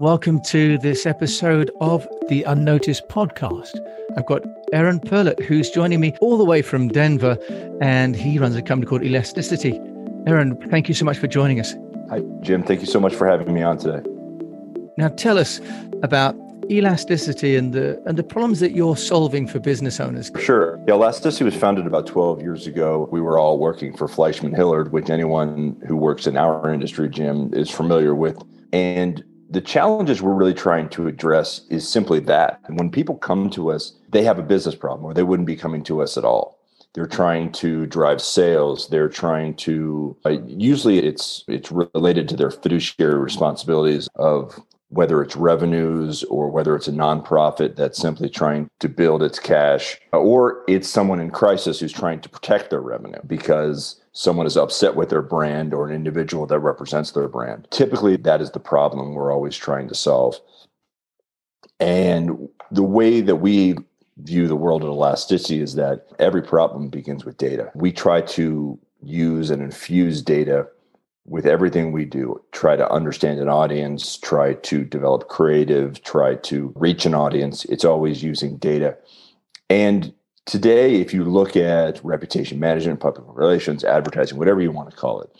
Welcome to this episode of the Unnoticed podcast. I've got Aaron Perlut, who's joining me all the way from Denver, and he runs a company called Elasticity. Aaron, thank you so much for joining us. Hi, Jim. Thank you so much for having me on today. Now, tell us about elasticity and the and the problems that you're solving for business owners. Sure. Yeah, elasticity was founded about 12 years ago. We were all working for Fleishman Hillard, which anyone who works in our industry, Jim, is familiar with. And the challenges we're really trying to address is simply that. And when people come to us, they have a business problem or they wouldn't be coming to us at all. They're trying to drive sales. They're trying to uh, usually it's it's related to their fiduciary responsibilities of whether it's revenues or whether it's a nonprofit that's simply trying to build its cash, or it's someone in crisis who's trying to protect their revenue because someone is upset with their brand or an individual that represents their brand. Typically, that is the problem we're always trying to solve. And the way that we view the world of elasticity is that every problem begins with data. We try to use and infuse data with everything we do, try to understand an audience, try to develop creative, try to reach an audience. It's always using data. And today, if you look at reputation management, public relations, advertising, whatever you want to call it,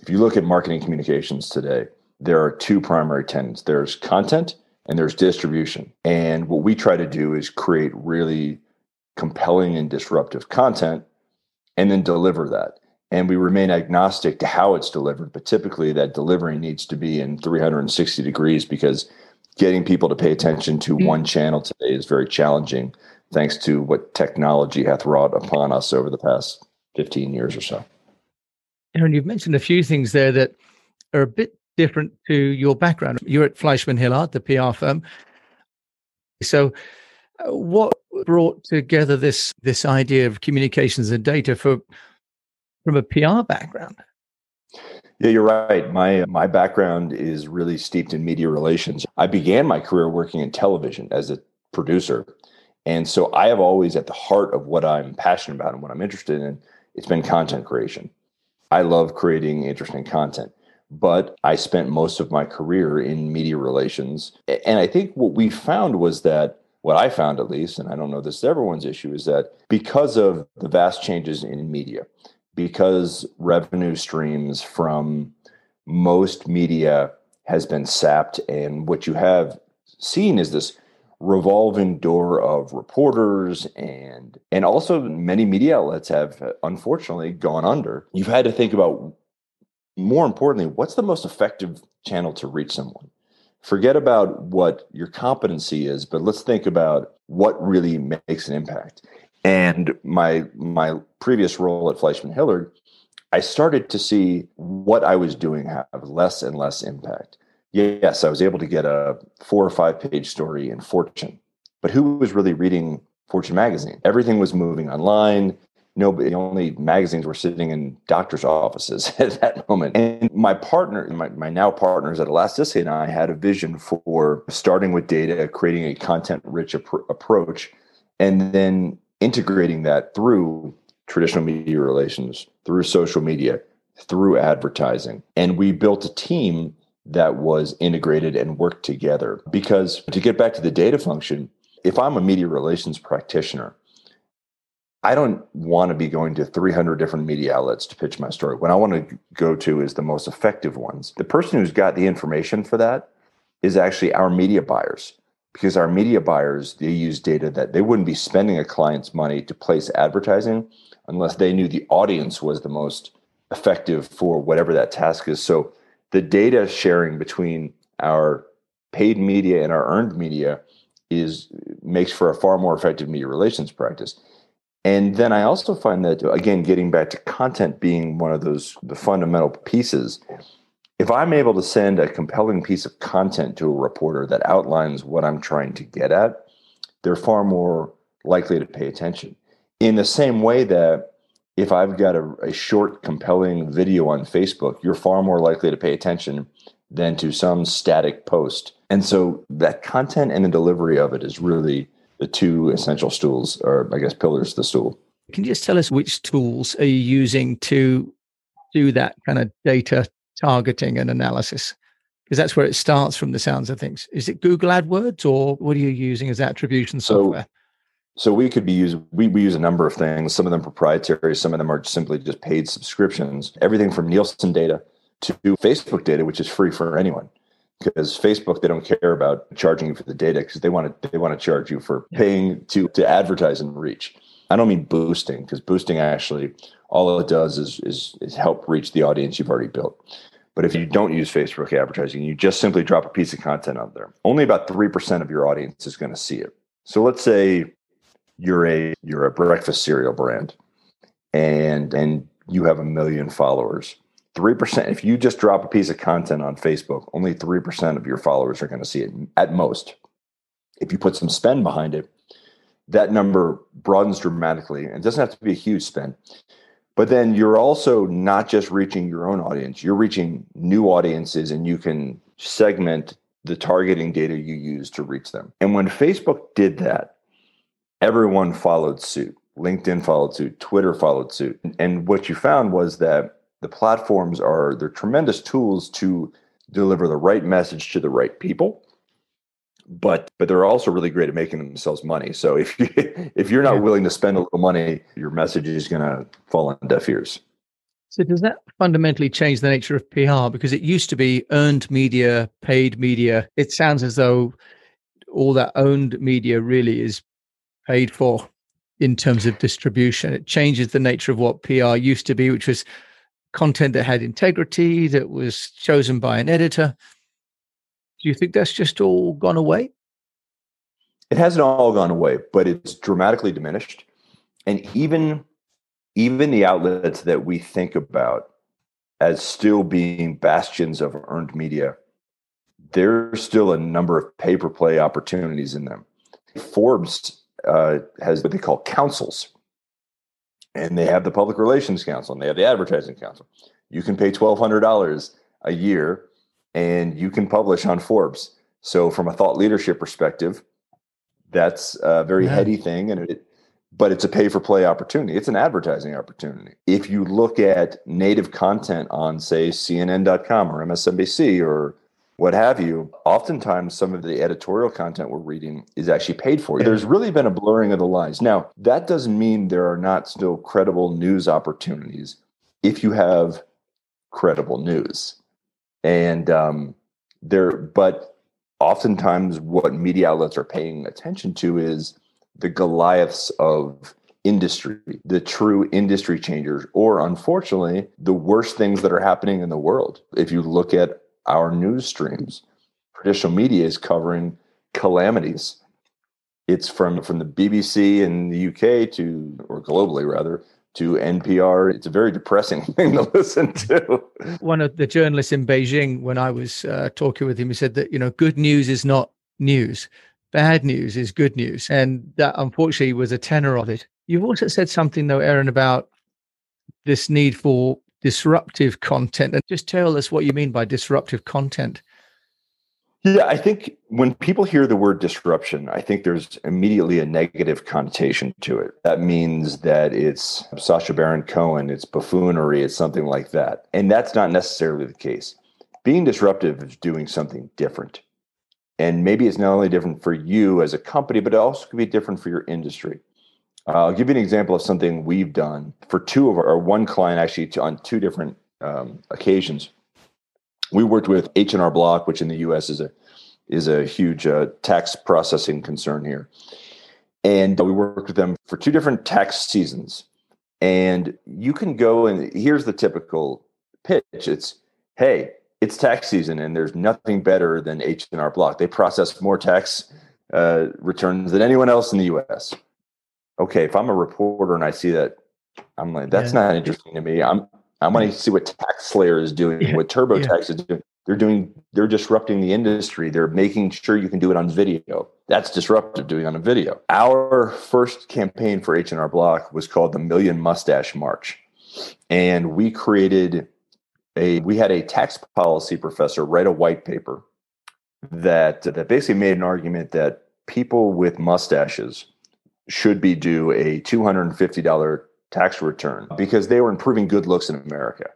if you look at marketing communications today, there are two primary tenets there's content and there's distribution. And what we try to do is create really compelling and disruptive content and then deliver that and we remain agnostic to how it's delivered but typically that delivery needs to be in 360 degrees because getting people to pay attention to mm-hmm. one channel today is very challenging thanks to what technology hath wrought upon us over the past 15 years or so aaron you've mentioned a few things there that are a bit different to your background you're at fleishman hillard the pr firm so uh, what brought together this this idea of communications and data for from a PR background. Yeah, you're right. My my background is really steeped in media relations. I began my career working in television as a producer. And so I have always at the heart of what I'm passionate about and what I'm interested in, it's been content creation. I love creating interesting content, but I spent most of my career in media relations. And I think what we found was that what I found at least, and I don't know this is everyone's issue, is that because of the vast changes in media, because revenue streams from most media has been sapped and what you have seen is this revolving door of reporters and and also many media outlets have unfortunately gone under. You've had to think about more importantly what's the most effective channel to reach someone? Forget about what your competency is but let's think about what really makes an impact. And my my previous role at Fleishman Hillard, I started to see what I was doing have less and less impact. Yes, I was able to get a four or five page story in Fortune, but who was really reading Fortune magazine? Everything was moving online. Nobody, only magazines were sitting in doctors' offices at that moment. And my partner, my, my now partners at Elasticity and I had a vision for starting with data, creating a content rich ap- approach, and then integrating that through traditional media relations, through social media, through advertising. And we built a team that was integrated and worked together. Because to get back to the data function, if I'm a media relations practitioner, I don't want to be going to 300 different media outlets to pitch my story. What I want to go to is the most effective ones. The person who's got the information for that is actually our media buyers because our media buyers they use data that they wouldn't be spending a client's money to place advertising unless they knew the audience was the most effective for whatever that task is so the data sharing between our paid media and our earned media is makes for a far more effective media relations practice and then i also find that again getting back to content being one of those the fundamental pieces if I'm able to send a compelling piece of content to a reporter that outlines what I'm trying to get at, they're far more likely to pay attention. In the same way that if I've got a, a, short, compelling video on Facebook, you're far more likely to pay attention than to some static post. And so that content and the delivery of it is really the two essential stools, or I guess pillars of the stool. Can you just tell us which tools are you using to do that kind of data targeting and analysis? Because that's where it starts from the sounds of things. Is it Google AdWords or what are you using as attribution software? So, so we could be using we, we use a number of things. Some of them proprietary, some of them are simply just paid subscriptions. Everything from Nielsen data to Facebook data, which is free for anyone. Because Facebook, they don't care about charging you for the data because they want to they want to charge you for paying to to advertise and reach. I don't mean boosting because boosting actually all it does is, is is help reach the audience you've already built. But if you don't use Facebook advertising, you just simply drop a piece of content out there. Only about three percent of your audience is going to see it. So let's say you're a you're a breakfast cereal brand and and you have a million followers. 3% if you just drop a piece of content on facebook only 3% of your followers are going to see it at most. If you put some spend behind it that number broadens dramatically and doesn't have to be a huge spend. But then you're also not just reaching your own audience you're reaching new audiences and you can segment the targeting data you use to reach them. And when facebook did that everyone followed suit. LinkedIn followed suit, Twitter followed suit. And what you found was that the platforms are they're tremendous tools to deliver the right message to the right people. But but they're also really great at making themselves money. So if you if you're not willing to spend a little money, your message is going to fall on deaf ears. So does that fundamentally change the nature of PR? Because it used to be earned media, paid media. It sounds as though all that owned media really is paid for in terms of distribution. It changes the nature of what PR used to be, which was content that had integrity, that was chosen by an editor. Do you think that's just all gone away? It hasn't all gone away, but it's dramatically diminished. And even even the outlets that we think about as still being bastions of earned media, there's still a number of pay per play opportunities in them. Forbes uh, has what they call councils. And they have the public relations council and they have the advertising council. You can pay $1,200 a year and you can publish on Forbes. So, from a thought leadership perspective, that's a very yeah. heady thing. And it, but it's a pay for play opportunity. It's an advertising opportunity. If you look at native content on, say, CNN.com or MSNBC or what have you, oftentimes some of the editorial content we're reading is actually paid for. There's really been a blurring of the lines. Now, that doesn't mean there are not still credible news opportunities if you have credible news. And um, there, but oftentimes what media outlets are paying attention to is the Goliaths of industry, the true industry changers, or unfortunately, the worst things that are happening in the world. If you look at our news streams. Traditional media is covering calamities. It's from from the BBC in the UK to or globally rather to NPR. It's a very depressing thing to listen to. One of the journalists in Beijing, when I was uh, talking with him, he said that you know good news is not news, bad news is good news, and that unfortunately was a tenor of it. You've also said something though, Aaron, about this need for disruptive content. And just tell us what you mean by disruptive content. Yeah, I think when people hear the word disruption, I think there's immediately a negative connotation to it. That means that it's Sacha Baron Cohen, it's buffoonery, it's something like that. And that's not necessarily the case. Being disruptive is doing something different. And maybe it's not only different for you as a company, but it also could be different for your industry. Uh, I'll give you an example of something we've done for two of our, or one client actually on two different um, occasions. We worked with H and R Block, which in the U.S. is a is a huge uh, tax processing concern here, and we worked with them for two different tax seasons. And you can go and here's the typical pitch: it's hey, it's tax season, and there's nothing better than H and R Block. They process more tax uh, returns than anyone else in the U.S okay, if I'm a reporter and I see that, I'm like, that's yeah. not interesting to me. I'm I want to see what TaxSlayer is doing, yeah. what TurboTax yeah. is doing. They're doing, they're disrupting the industry. They're making sure you can do it on video. That's disruptive doing on a video. Our first campaign for H&R Block was called the Million Mustache March. And we created a, we had a tax policy professor write a white paper that, that basically made an argument that people with mustaches should be due a $250 tax return oh. because they were improving good looks in America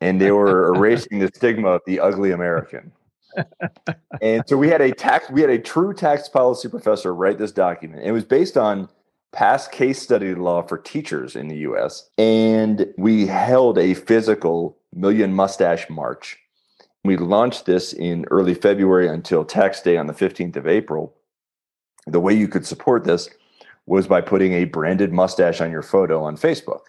and they were erasing the stigma of the ugly American. and so we had a tax, we had a true tax policy professor write this document. It was based on past case study law for teachers in the US. And we held a physical Million Mustache March. We launched this in early February until tax day on the 15th of April. The way you could support this was by putting a branded mustache on your photo on Facebook.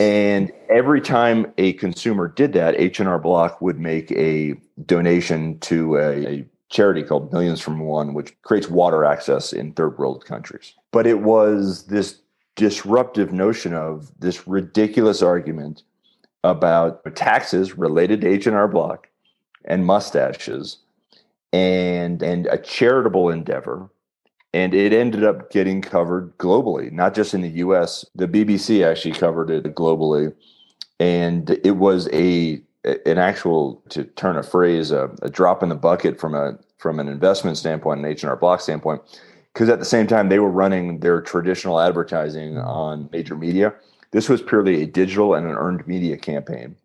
And every time a consumer did that, H&R Block would make a donation to a, a charity called Millions from One, which creates water access in third world countries. But it was this disruptive notion of this ridiculous argument about taxes related to H&R Block and mustaches and and a charitable endeavor and it ended up getting covered globally not just in the US the BBC actually covered it globally. And it was a an actual to turn a phrase a, a drop in the bucket from a from an investment standpoint an H&R Block standpoint because at the same time they were running their traditional advertising on major media. This was purely a digital and an earned media campaign.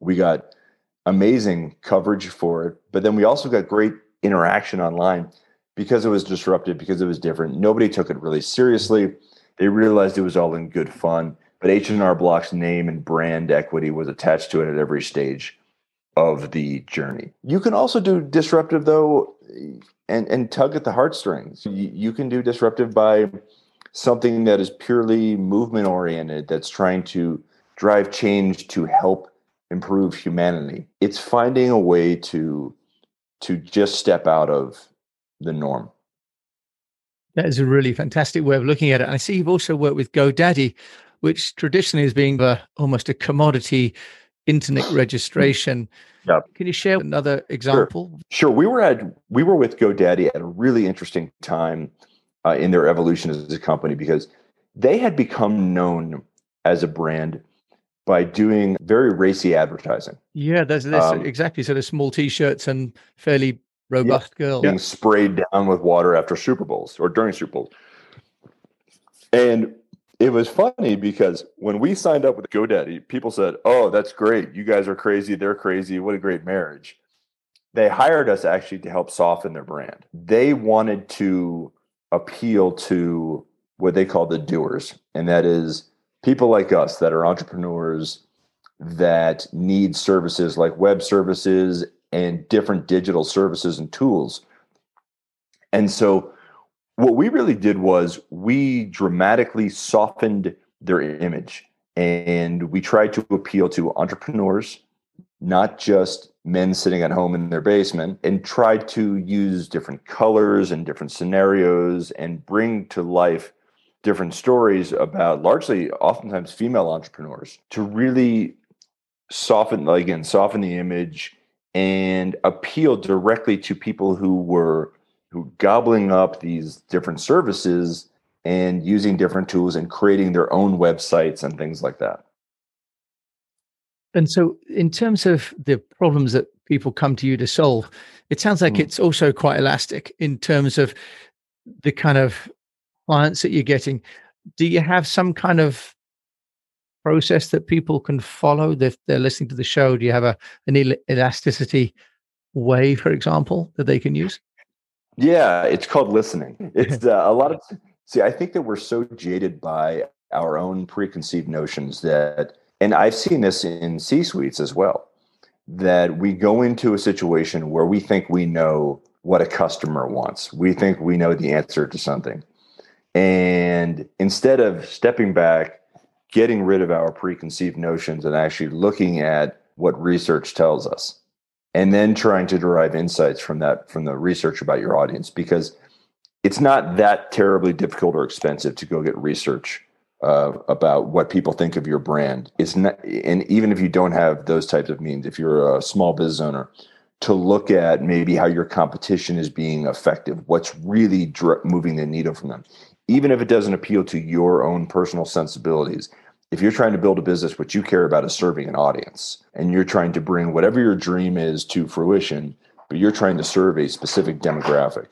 We got amazing coverage for it but then we also got great interaction online because it was disruptive because it was different nobody took it really seriously they realized it was all in good fun but H&R Block's name and brand equity was attached to it at every stage of the journey. You can also do disruptive though and and tug at the heartstrings. You, you can do disruptive by something that is purely movement oriented that's trying to drive change to help improve humanity. It's finding a way to to just step out of the norm. That is a really fantastic way of looking at it. And I see you've also worked with GoDaddy, which traditionally is being a, almost a commodity internet registration. Yeah. Can you share another example? Sure. sure. We were at we were with GoDaddy at a really interesting time uh, in their evolution as a company because they had become known as a brand by doing very racy advertising. Yeah, that's, that's um, exactly. So the small t-shirts and fairly robust yeah, girls being sprayed down with water after Super Bowls or during Super Bowls. And it was funny because when we signed up with GoDaddy, people said, "Oh, that's great. You guys are crazy. They're crazy. What a great marriage." They hired us actually to help soften their brand. They wanted to appeal to what they call the doers, and that is people like us that are entrepreneurs that need services like web services and different digital services and tools. And so what we really did was we dramatically softened their image and we tried to appeal to entrepreneurs not just men sitting at home in their basement and tried to use different colors and different scenarios and bring to life different stories about largely oftentimes female entrepreneurs to really soften again soften the image and appeal directly to people who were who gobbling up these different services and using different tools and creating their own websites and things like that. And so, in terms of the problems that people come to you to solve, it sounds like mm. it's also quite elastic in terms of the kind of clients that you're getting. Do you have some kind of process that people can follow if they're listening to the show? Do you have a an elasticity way, for example, that they can use? Yeah, it's called listening. It's uh, a lot of see. I think that we're so jaded by our own preconceived notions that, and I've seen this in C suites as well, that we go into a situation where we think we know what a customer wants. We think we know the answer to something, and instead of stepping back, getting rid of our preconceived notions, and actually looking at what research tells us and then trying to derive insights from that from the research about your audience because it's not that terribly difficult or expensive to go get research uh, about what people think of your brand. It's not, and even if you don't have those types of means, if you're a small business owner, to look at maybe how your competition is being effective, what's really moving the needle from them, even if it doesn't appeal to your own personal sensibilities if you're trying to build a business, what you care about is serving an audience and you're trying to bring whatever your dream is to fruition, but you're trying to serve a specific demographic.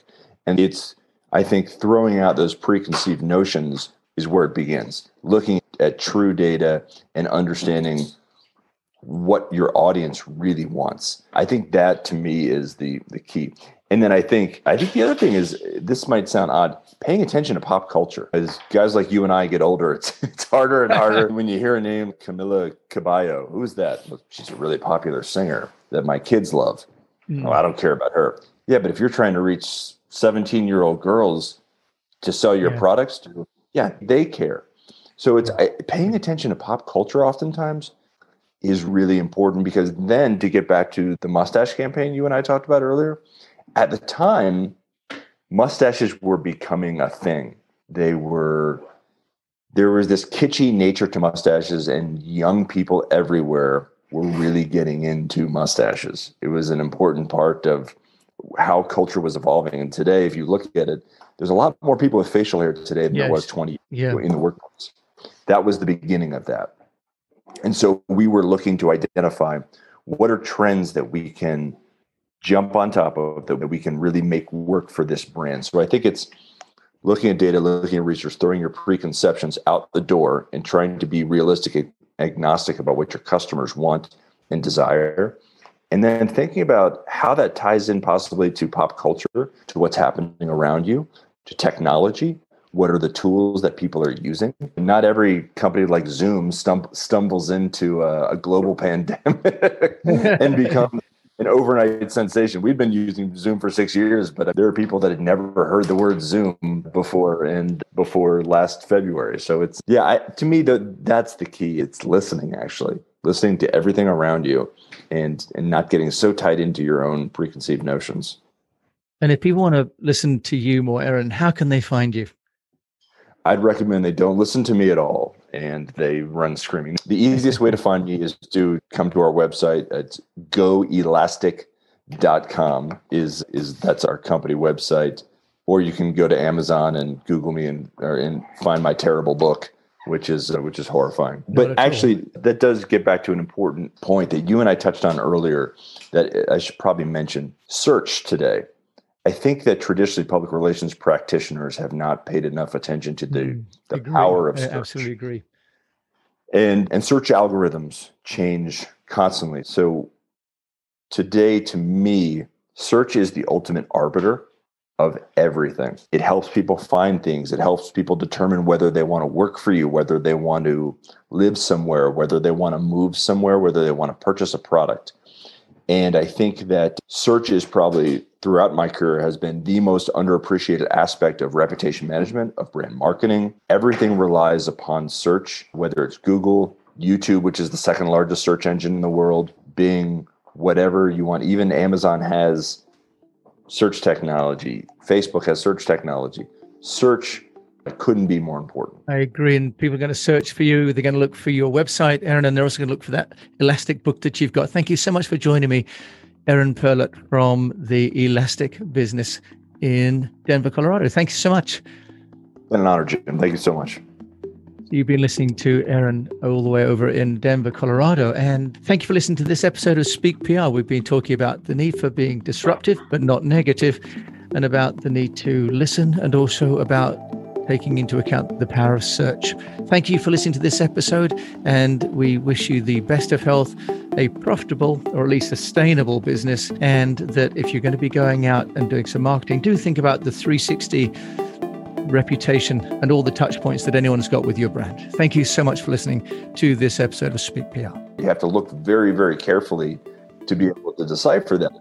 And it's, I think, throwing out those preconceived notions is where it begins. Looking at true data and understanding what your audience really wants. I think that to me is the the key. And then I think I think the other thing is this might sound odd, paying attention to pop culture. As guys like you and I get older, it's it's harder and harder when you hear a name Camila Cabello. Who's that? she's a really popular singer that my kids love. Mm. Oh, I don't care about her. Yeah, but if you're trying to reach 17 year old girls to sell your yeah. products to, yeah, they care. So it's I, paying attention to pop culture oftentimes is really important because then to get back to the mustache campaign you and I talked about earlier, at the time, mustaches were becoming a thing. They were there was this kitschy nature to mustaches, and young people everywhere were really getting into mustaches. It was an important part of how culture was evolving. And today, if you look at it, there's a lot more people with facial hair today than yes. there was 20 yeah. in the workplace. That was the beginning of that. And so we were looking to identify what are trends that we can jump on top of that we can really make work for this brand. So I think it's looking at data, looking at research, throwing your preconceptions out the door and trying to be realistic, agnostic about what your customers want and desire. And then thinking about how that ties in possibly to pop culture, to what's happening around you, to technology, what are the tools that people are using? Not every company like zoom stum- stumbles into a, a global pandemic and becomes an overnight sensation. We've been using zoom for six years but there are people that had never heard the word zoom before and before last february. So it's yeah I, to me the, that's the key. It's listening actually. Listening to everything around you and and not getting so tied into your own preconceived notions. And if people want to listen to you more aaron how can they find you I'd recommend they don't listen to me at all and they run screaming. The easiest way to find me is to come to our website. It's goelastic.com is is that's our company website. Or you can go to Amazon and Google me and or, and find my terrible book, which is uh, which is horrifying. Not but actually, all. that does get back to an important point that you and I touched on earlier. That I should probably mention. Search today I think that traditionally public relations practitioners have not paid enough attention to the, mm, the power of search. I absolutely agree. And and search algorithms change constantly. So today to me, search is the ultimate arbiter of everything. It helps people find things. It helps people determine whether they want to work for you, whether they want to live somewhere, whether they want to move somewhere, whether they want to purchase a product. And I think that search is probably throughout my career has been the most underappreciated aspect of reputation management, of brand marketing. Everything relies upon search, whether it's Google, YouTube, which is the second largest search engine in the world, Bing, whatever you want. Even Amazon has search technology, Facebook has search technology. Search couldn't be more important. I agree. And people are going to search for you. They're going to look for your website, Aaron, and they're also going to look for that Elastic book that you've got. Thank you so much for joining me, Aaron Perlut from the Elastic business in Denver, Colorado. Thank you so much. Been an honor, Jim. Thank you so much. You've been listening to Aaron all the way over in Denver, Colorado. And thank you for listening to this episode of Speak PR. We've been talking about the need for being disruptive, but not negative, and about the need to listen and also about taking into account the power of search. Thank you for listening to this episode, and we wish you the best of health, a profitable or at least sustainable business, and that if you're going to be going out and doing some marketing, do think about the 360 reputation and all the touch points that anyone's got with your brand. Thank you so much for listening to this episode of Speak PR. You have to look very, very carefully to be able to decipher that